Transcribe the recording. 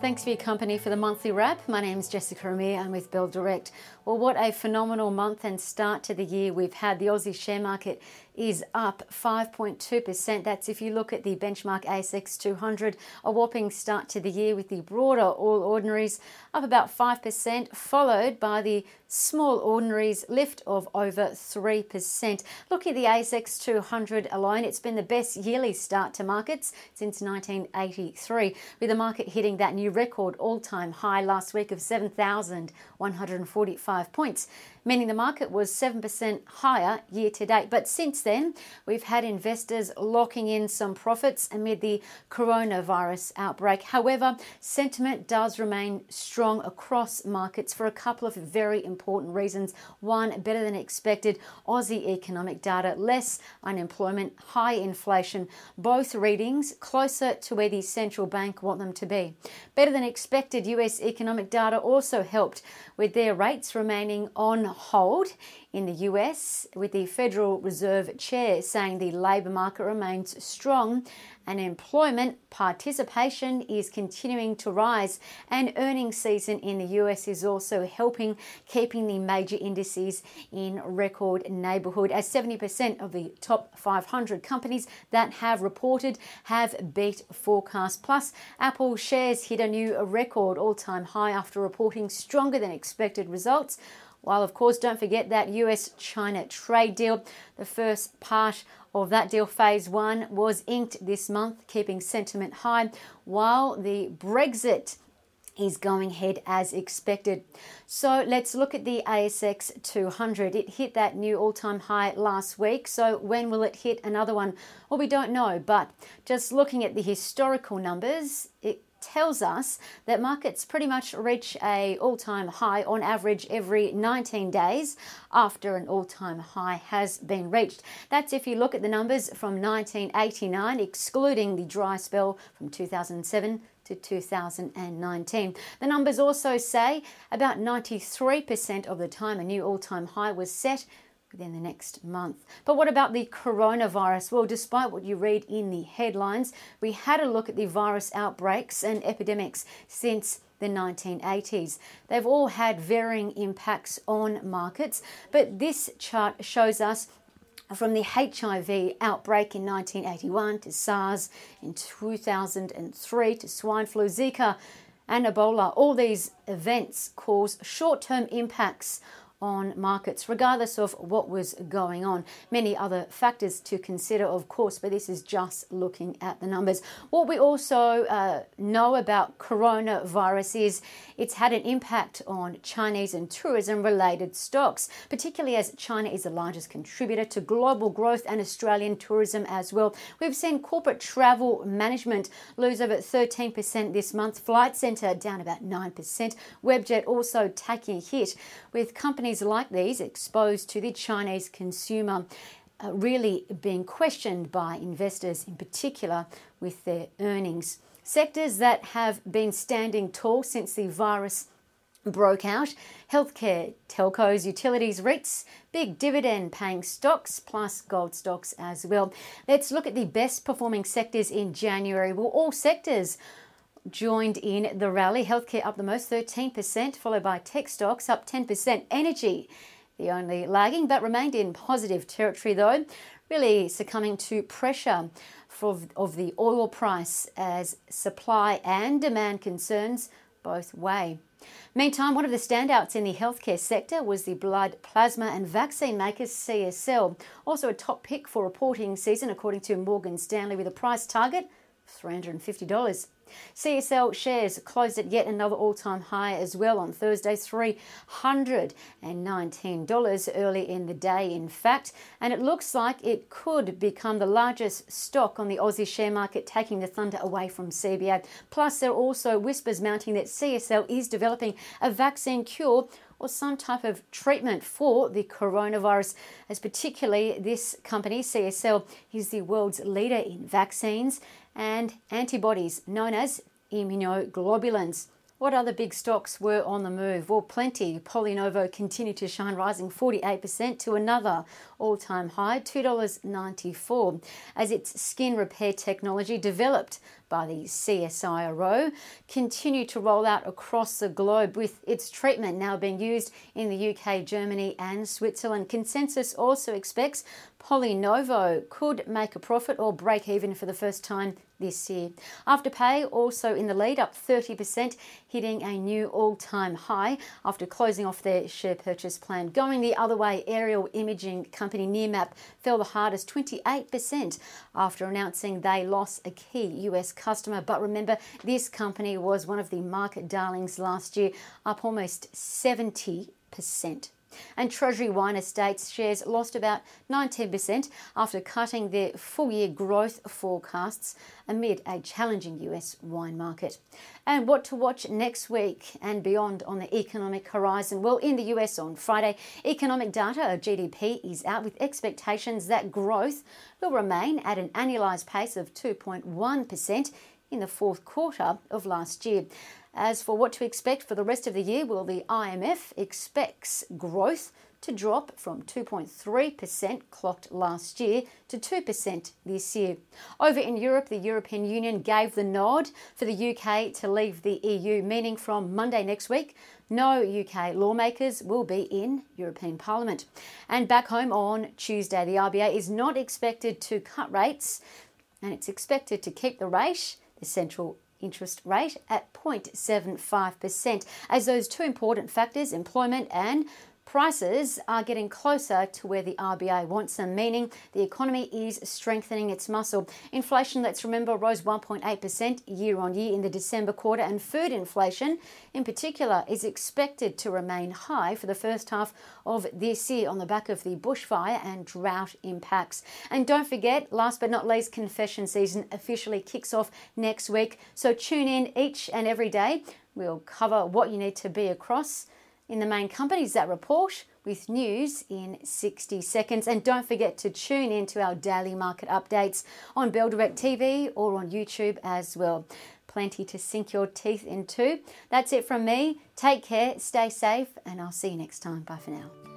Thanks for your company for the monthly wrap. My name is Jessica Amir. I'm with Bell Direct. Well, what a phenomenal month and start to the year we've had. The Aussie share market is up 5.2%. That's if you look at the benchmark ASX 200, a whopping start to the year with the broader All Ordinaries up about 5%, followed by the Small Ordinaries lift of over 3%. Looking at the ASX 200 alone, it's been the best yearly start to markets since 1983, with the market hitting that new record all time high last week of 7,145 points meaning the market was 7% higher year to date. But since then, we've had investors locking in some profits amid the coronavirus outbreak. However, sentiment does remain strong across markets for a couple of very important reasons. One, better than expected Aussie economic data, less unemployment, high inflation, both readings closer to where the central bank want them to be. Better than expected US economic data also helped with their rates remaining on hold in the US, with the Federal Reserve Chair saying the labour market remains strong and employment participation is continuing to rise, and earnings season in the US is also helping keeping the major indices in record neighbourhood. As 70% of the top 500 companies that have reported have beat forecast. Plus, Apple shares hit a new record all time high after reporting stronger than expected results. While, of course, don't forget that US China trade deal, the first part of that deal, phase one, was inked this month, keeping sentiment high, while the Brexit is going ahead as expected. So let's look at the ASX 200. It hit that new all time high last week. So when will it hit another one? Well, we don't know, but just looking at the historical numbers, it tells us that markets pretty much reach a all-time high on average every 19 days after an all-time high has been reached. That's if you look at the numbers from 1989 excluding the dry spell from 2007 to 2019. The numbers also say about 93% of the time a new all-time high was set within the next month. But what about the coronavirus? Well, despite what you read in the headlines, we had a look at the virus outbreaks and epidemics since the 1980s. They've all had varying impacts on markets, but this chart shows us from the HIV outbreak in 1981 to SARS in 2003 to swine flu, Zika, and Ebola. All these events cause short term impacts on markets, regardless of what was going on. Many other factors to consider, of course, but this is just looking at the numbers. What we also uh, know about coronavirus is it's had an impact on Chinese and tourism related stocks, particularly as China is the largest contributor to global growth and Australian tourism as well. We've seen corporate travel management lose over 13% this month, Flight Centre down about 9%, Webjet also taking a hit with companies companies like these exposed to the Chinese consumer uh, really being questioned by investors, in particular with their earnings. Sectors that have been standing tall since the virus broke out healthcare, telcos, utilities, REITs, big dividend paying stocks, plus gold stocks as well. Let's look at the best performing sectors in January. Well, all sectors joined in the rally. Healthcare up the most, 13%, followed by tech stocks up 10%. Energy, the only lagging, but remained in positive territory though, really succumbing to pressure for, of the oil price as supply and demand concerns both weigh. Meantime, one of the standouts in the healthcare sector was the blood, plasma, and vaccine maker CSL, also a top pick for reporting season, according to Morgan Stanley, with a price target of $350. CSL shares closed at yet another all time high as well on Thursday, $319 early in the day, in fact. And it looks like it could become the largest stock on the Aussie share market, taking the thunder away from CBA. Plus, there are also whispers mounting that CSL is developing a vaccine cure or some type of treatment for the coronavirus, as particularly this company, CSL, is the world's leader in vaccines and antibodies known as immunoglobulins. What other big stocks were on the move? Well, plenty. PolyNovo continued to shine, rising 48% to another all time high, $2.94, as its skin repair technology developed by the CSIRO continue to roll out across the globe, with its treatment now being used in the UK, Germany, and Switzerland. Consensus also expects PolyNovo could make a profit or break even for the first time this year. Afterpay also in the lead, up 30%, hitting a new all time high after closing off their share purchase plan. Going the other way, aerial imaging company Nearmap fell the hardest, 28%, after announcing they lost a key US customer. But remember, this company was one of the market darlings last year, up almost 70%. And Treasury Wine Estates shares lost about 19% after cutting their full year growth forecasts amid a challenging US wine market. And what to watch next week and beyond on the economic horizon? Well, in the US on Friday, economic data of GDP is out with expectations that growth will remain at an annualised pace of 2.1% in the fourth quarter of last year. As for what to expect for the rest of the year, well, the IMF expects growth to drop from 2.3% clocked last year to 2% this year. Over in Europe, the European Union gave the nod for the UK to leave the EU, meaning from Monday next week, no UK lawmakers will be in European Parliament. And back home on Tuesday, the RBA is not expected to cut rates and it's expected to keep the rate, the central interest rate at 0.75%, as those two important factors, employment and prices are getting closer to where the RBA wants them, meaning the economy is strengthening its muscle. Inflation, let's remember, rose 1.8% year on year in the December quarter, and food inflation in particular is expected to remain high for the first half of this year on the back of the bushfire and drought impacts. And don't forget, last but not least, confession season officially kicks off next week. So tune in each and every day. We'll cover what you need to be across in the main companies that report with news in 60 seconds. And don't forget to tune in to our daily market updates on Bell Direct TV or on YouTube as well. Plenty to sink your teeth into. That's it from me. Take care, stay safe, and I'll see you next time. Bye for now.